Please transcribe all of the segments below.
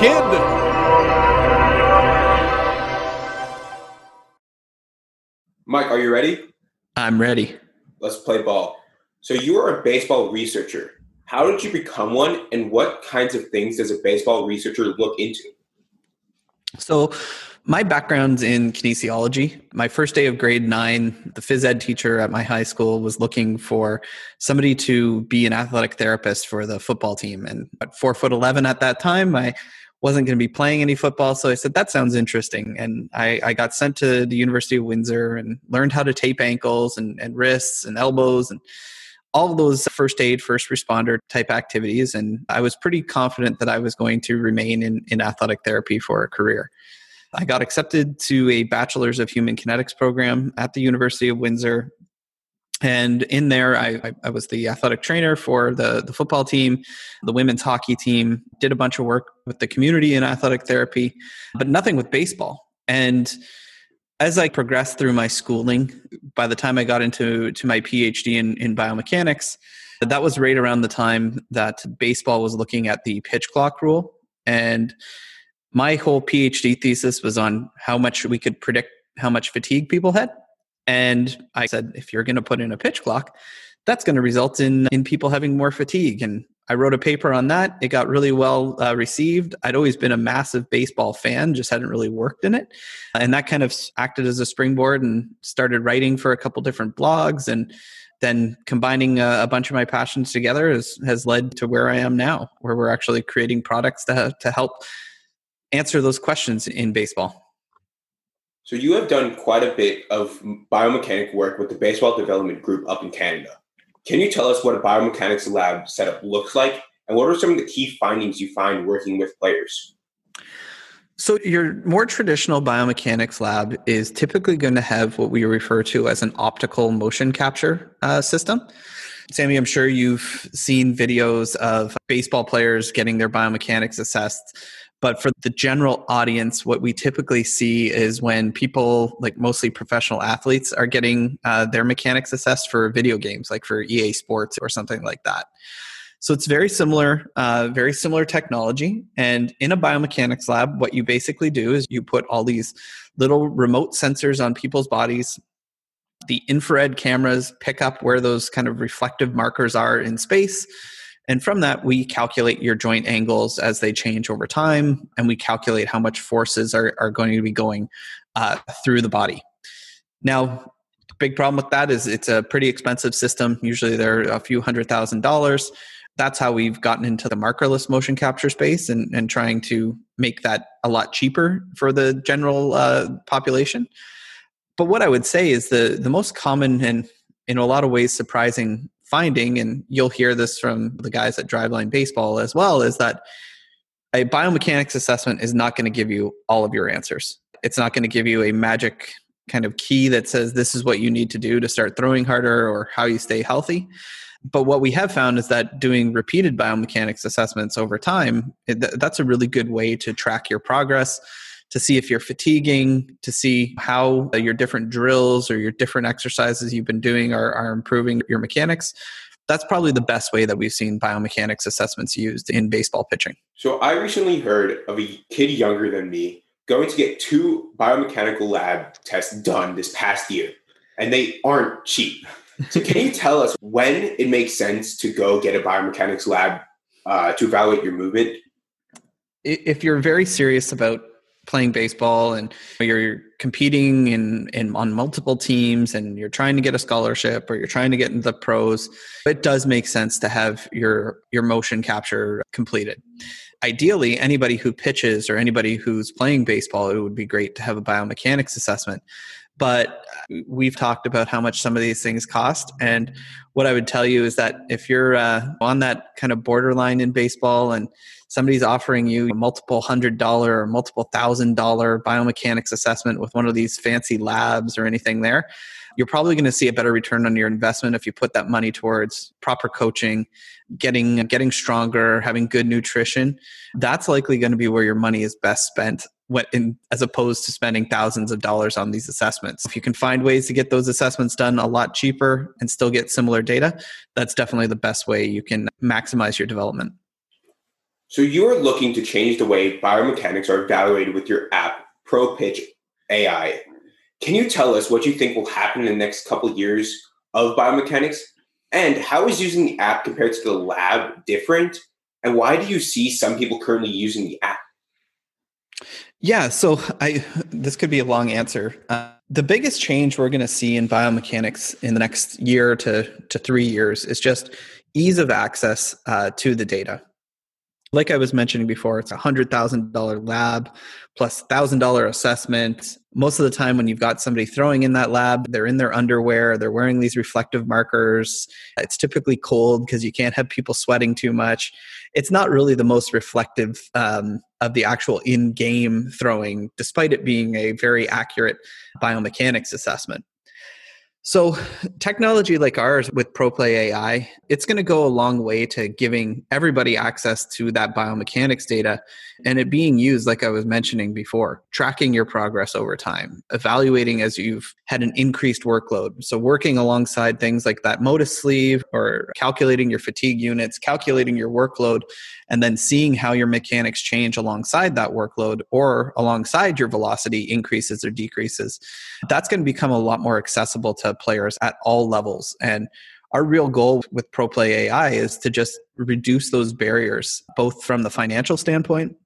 kid. Mike, are you ready? I'm ready. Let's play ball. So you are a baseball researcher. How did you become one, and what kinds of things does a baseball researcher look into? So, my background's in kinesiology. My first day of grade nine, the phys ed teacher at my high school was looking for somebody to be an athletic therapist for the football team. And at four foot 11 at that time, I wasn't going to be playing any football. So I said, that sounds interesting. And I, I got sent to the University of Windsor and learned how to tape ankles and, and wrists and elbows and all those first aid, first responder type activities. And I was pretty confident that I was going to remain in, in athletic therapy for a career. I got accepted to a Bachelor's of Human Kinetics program at the University of Windsor. And in there, I, I, was the athletic trainer for the, the football team, the women's hockey team, did a bunch of work with the community in athletic therapy, but nothing with baseball. And as I progressed through my schooling, by the time I got into to my PhD in, in biomechanics, that was right around the time that baseball was looking at the pitch clock rule. And my whole PhD thesis was on how much we could predict how much fatigue people had. And I said, if you're going to put in a pitch clock, that's going to result in in people having more fatigue. And I wrote a paper on that. It got really well uh, received. I'd always been a massive baseball fan, just hadn't really worked in it. And that kind of acted as a springboard and started writing for a couple different blogs. And then combining a, a bunch of my passions together has, has led to where I am now, where we're actually creating products to, to help answer those questions in baseball. So you have done quite a bit of biomechanic work with the Baseball Development Group up in Canada. Can you tell us what a biomechanics lab setup looks like and what are some of the key findings you find working with players? So, your more traditional biomechanics lab is typically going to have what we refer to as an optical motion capture uh, system. Sammy, I'm sure you've seen videos of baseball players getting their biomechanics assessed but for the general audience, what we typically see is when people, like mostly professional athletes, are getting uh, their mechanics assessed for video games, like for EA Sports or something like that. So it's very similar, uh, very similar technology. And in a biomechanics lab, what you basically do is you put all these little remote sensors on people's bodies. The infrared cameras pick up where those kind of reflective markers are in space and from that, we calculate your joint angles as they change over time, and we calculate how much forces are, are going to be going uh, through the body. Now, big problem with that is it's a pretty expensive system. Usually they're a few hundred thousand dollars. That's how we've gotten into the markerless motion capture space and, and trying to make that a lot cheaper for the general uh, population. But what I would say is the, the most common and in a lot of ways surprising finding, and you'll hear this from the guys at Driveline Baseball as well, is that a biomechanics assessment is not going to give you all of your answers. It's not going to give you a magic kind of key that says this is what you need to do to start throwing harder or how you stay healthy. But what we have found is that doing repeated biomechanics assessments over time, that's a really good way to track your progress to see if you're fatiguing, to see how your different drills or your different exercises you've been doing are, are improving your mechanics. That's probably the best way that we've seen biomechanics assessments used in baseball pitching. So I recently heard of a kid younger than me going to get two biomechanical lab tests done this past year, and they aren't cheap. So can you tell us when it makes sense to go get a biomechanics lab uh, to evaluate your movement? If you're very serious about playing baseball and you're competing in, in on multiple teams and you're trying to get a scholarship or you're trying to get into the pros it does make sense to have your your motion capture completed. Ideally anybody who pitches or anybody who's playing baseball it would be great to have a biomechanics assessment but we've talked about how much some of these things cost and what i would tell you is that if you're uh, on that kind of borderline in baseball and somebody's offering you a multiple hundred dollar or multiple thousand dollar biomechanics assessment with one of these fancy labs or anything there, you're probably going to see a better return on your investment if you put that money towards proper coaching, getting getting stronger, having good nutrition. That's likely going to be where your money is best spent what in, as opposed to spending thousands of dollars on these assessments. If you can find ways to get those assessments done a lot cheaper and still get similar data, that's definitely the best way you can maximize your development. So you're looking to change the way biomechanics are evaluated with your app, ProPitch AI. Can you tell us what you think will happen in the next couple of years of biomechanics? And how is using the app compared to the lab different? And why do you see some people currently using the app? Yeah, so I this could be a long answer. Uh, the biggest change we're going to see in biomechanics in the next year to to three years is just ease of access uh, to the data. Like I was mentioning before, it's a hundred thousand dollar lab plus thousand dollar assessment. Most of the time, when you've got somebody throwing in that lab, they're in their underwear, they're wearing these reflective markers. It's typically cold because you can't have people sweating too much. It's not really the most reflective um, of the actual in game throwing, despite it being a very accurate biomechanics assessment. So, technology like ours with ProPlay AI, it's going to go a long way to giving everybody access to that biomechanics data and it being used, like I was mentioning before, tracking your progress over time, evaluating as you've had an increased workload. So, working alongside things like that Motus sleeve or calculating your fatigue units, calculating your workload, and then seeing how your mechanics change alongside that workload or alongside your velocity increases or decreases. That's going to become a lot more accessible to players at all levels. And our real goal with ProPlay AI is to just reduce those barriers, both from the financial standpoint,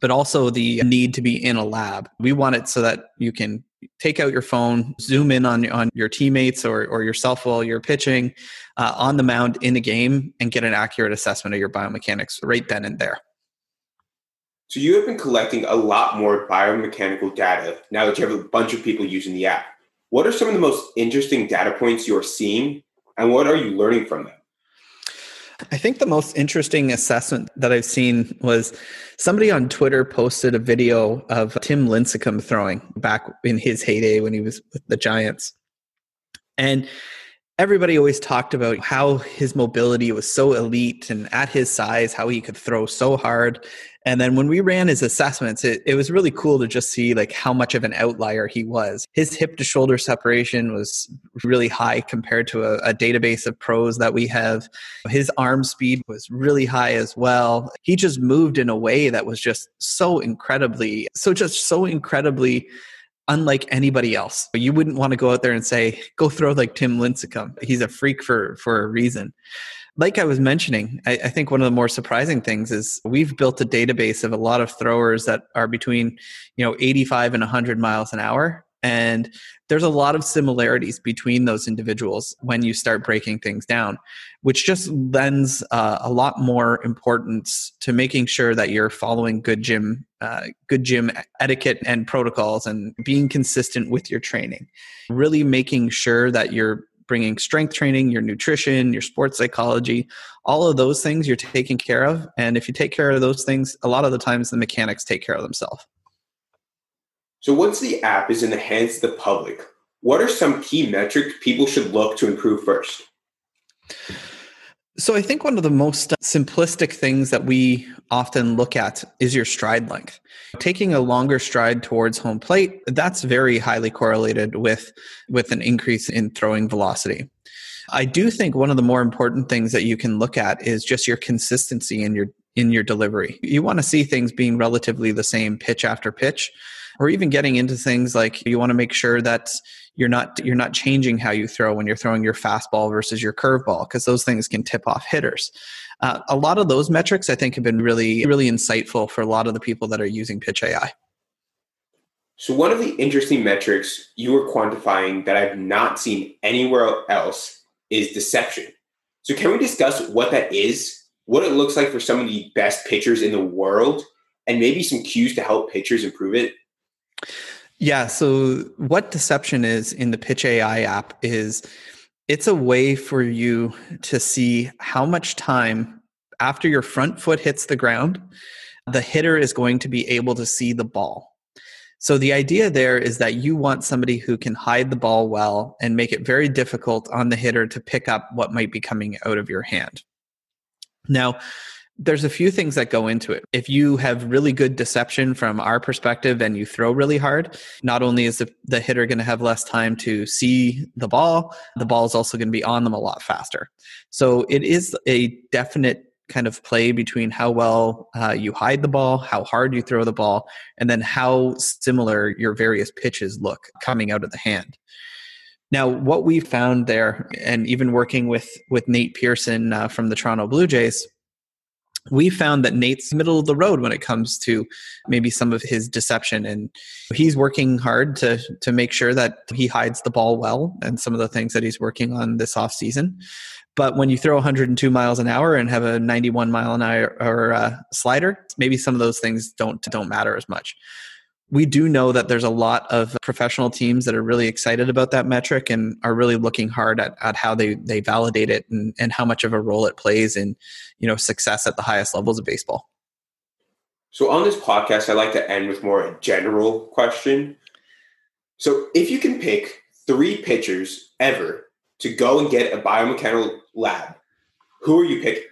but also the need to be in a lab. We want it so that you can take out your phone, zoom in on, on your teammates or, or yourself while you're pitching uh, on the mound in the game and get an accurate assessment of your biomechanics right then and there. So you have been collecting a lot more biomechanical data now that you have a bunch of people using the app. What are some of the most interesting data points you're seeing and what are you learning from them? I think the most interesting assessment that I've seen was somebody on Twitter posted a video of Tim Lincecum throwing back in his heyday when he was with the Giants. And everybody always talked about how his mobility was so elite and at his size, how he could throw so hard. And then when we ran his assessments, it, it was really cool to just see like how much of an outlier he was. His hip to shoulder separation was really high compared to a, a database of pros that we have. His arm speed was really high as well. He just moved in a way that was just so incredibly, so just so incredibly unlike anybody else. You wouldn't want to go out there and say, go throw like Tim Lincecum. He's a freak for, for a reason. Like I was mentioning, I, I, think one of the more surprising things is we've built a database of a lot of throwers that are between, you know, 85 and 100 miles an hour. And there's a lot of similarities between those individuals when you start breaking things down, which just lends uh, a lot more importance to making sure that you're following good gym, uh, good gym etiquette and protocols, and being consistent with your training. Really making sure that you're bringing strength training, your nutrition, your sports psychology, all of those things you're taking care of. And if you take care of those things, a lot of the times the mechanics take care of themselves. So once the app is in the hands of the public, what are some key metrics people should look to improve first? So I think one of the most simplistic things that we often look at is your stride length. Taking a longer stride towards home plate, that's very highly correlated with with an increase in throwing velocity. I do think one of the more important things that you can look at is just your consistency in your in your delivery. You want to see things being relatively the same pitch after pitch or even getting into things like you want to make sure that you're not you're not changing how you throw when you're throwing your fastball versus your curveball because those things can tip off hitters. Uh, a lot of those metrics I think have been really really insightful for a lot of the people that are using Pitch AI. So one of the interesting metrics you were quantifying that I've not seen anywhere else is deception. So can we discuss what that is, what it looks like for some of the best pitchers in the world, and maybe some cues to help pitchers improve it? Yeah. So, what deception is in the Pitch AI app is it's a way for you to see how much time after your front foot hits the ground, the hitter is going to be able to see the ball. So, the idea there is that you want somebody who can hide the ball well and make it very difficult on the hitter to pick up what might be coming out of your hand. Now, there's a few things that go into it. If you have really good deception from our perspective and you throw really hard, not only is the, the hitter going to have less time to see the ball, the ball is also going to be on them a lot faster. So it is a definite kind of play between how well uh, you hide the ball, how hard you throw the ball, and then how similar your various pitches look coming out of the hand. Now, what we found there, and even working with with Nate Pearson uh, from the Toronto Blue Jays, we found that Nate's middle of the road when it comes to maybe some of his deception and he's working hard to to make sure that he hides the ball well and some of the things that he's working on this off season. But when you throw 102 miles an hour and have a 91 mile an hour uh, slider, maybe some of those things don't don't matter as much we do know that there's a lot of professional teams that are really excited about that metric and are really looking hard at, at how they, they validate it and, and how much of a role it plays in you know success at the highest levels of baseball. So on this podcast i like to end with more a general question. So if you can pick three pitchers ever to go and get a biomechanical lab who are you picking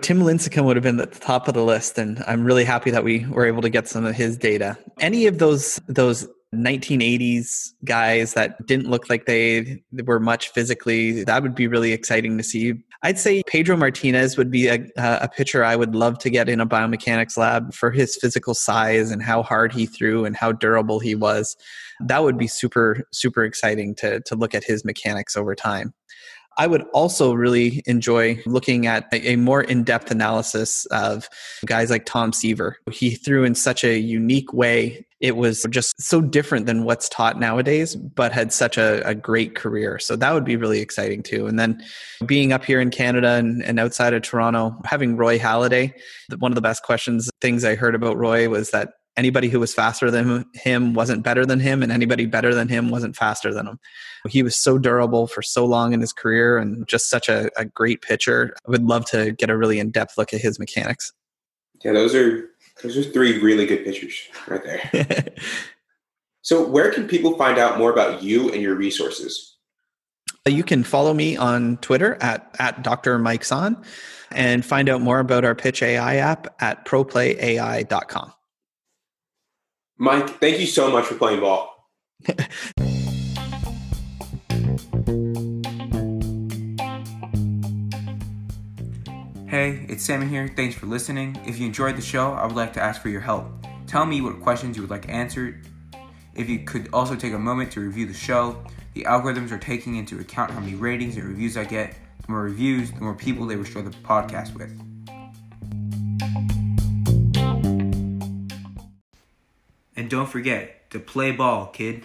Tim Lincecum would have been at the top of the list, and I'm really happy that we were able to get some of his data. Any of those those 1980s guys that didn't look like they were much physically, that would be really exciting to see. I'd say Pedro Martinez would be a, a pitcher I would love to get in a biomechanics lab for his physical size and how hard he threw and how durable he was. That would be super, super exciting to, to look at his mechanics over time. I would also really enjoy looking at a, more in depth analysis of guys like Tom Seaver. He threw in such a unique way. It was just so different than what's taught nowadays, but had such a, a great career. So that would be really exciting too. And then being up here in Canada and, and outside of Toronto, having Roy Halladay, one of the best questions, things I heard about Roy was that anybody who was faster than him wasn't better than him and anybody better than him wasn't faster than him. He was so durable for so long in his career and just such a, a great pitcher. I would love to get a really in-depth look at his mechanics. Yeah those are those are three really good pitchers right there. So where can people find out more about you and your resources? Uh, you can follow me on twitter at, at dr mike and find out more about our pitch ai app at proplayai.com Mike, thank you so much for playing ball. hey, it's Sammy here. Thanks for listening. If you enjoyed the show, I would like to ask for your help. Tell me what questions you would like answered. If you could also take a moment to review the show, the algorithms are taking into account how many ratings and reviews I get. The more reviews, the more people they will the podcast with. Don't forget to play ball, kid.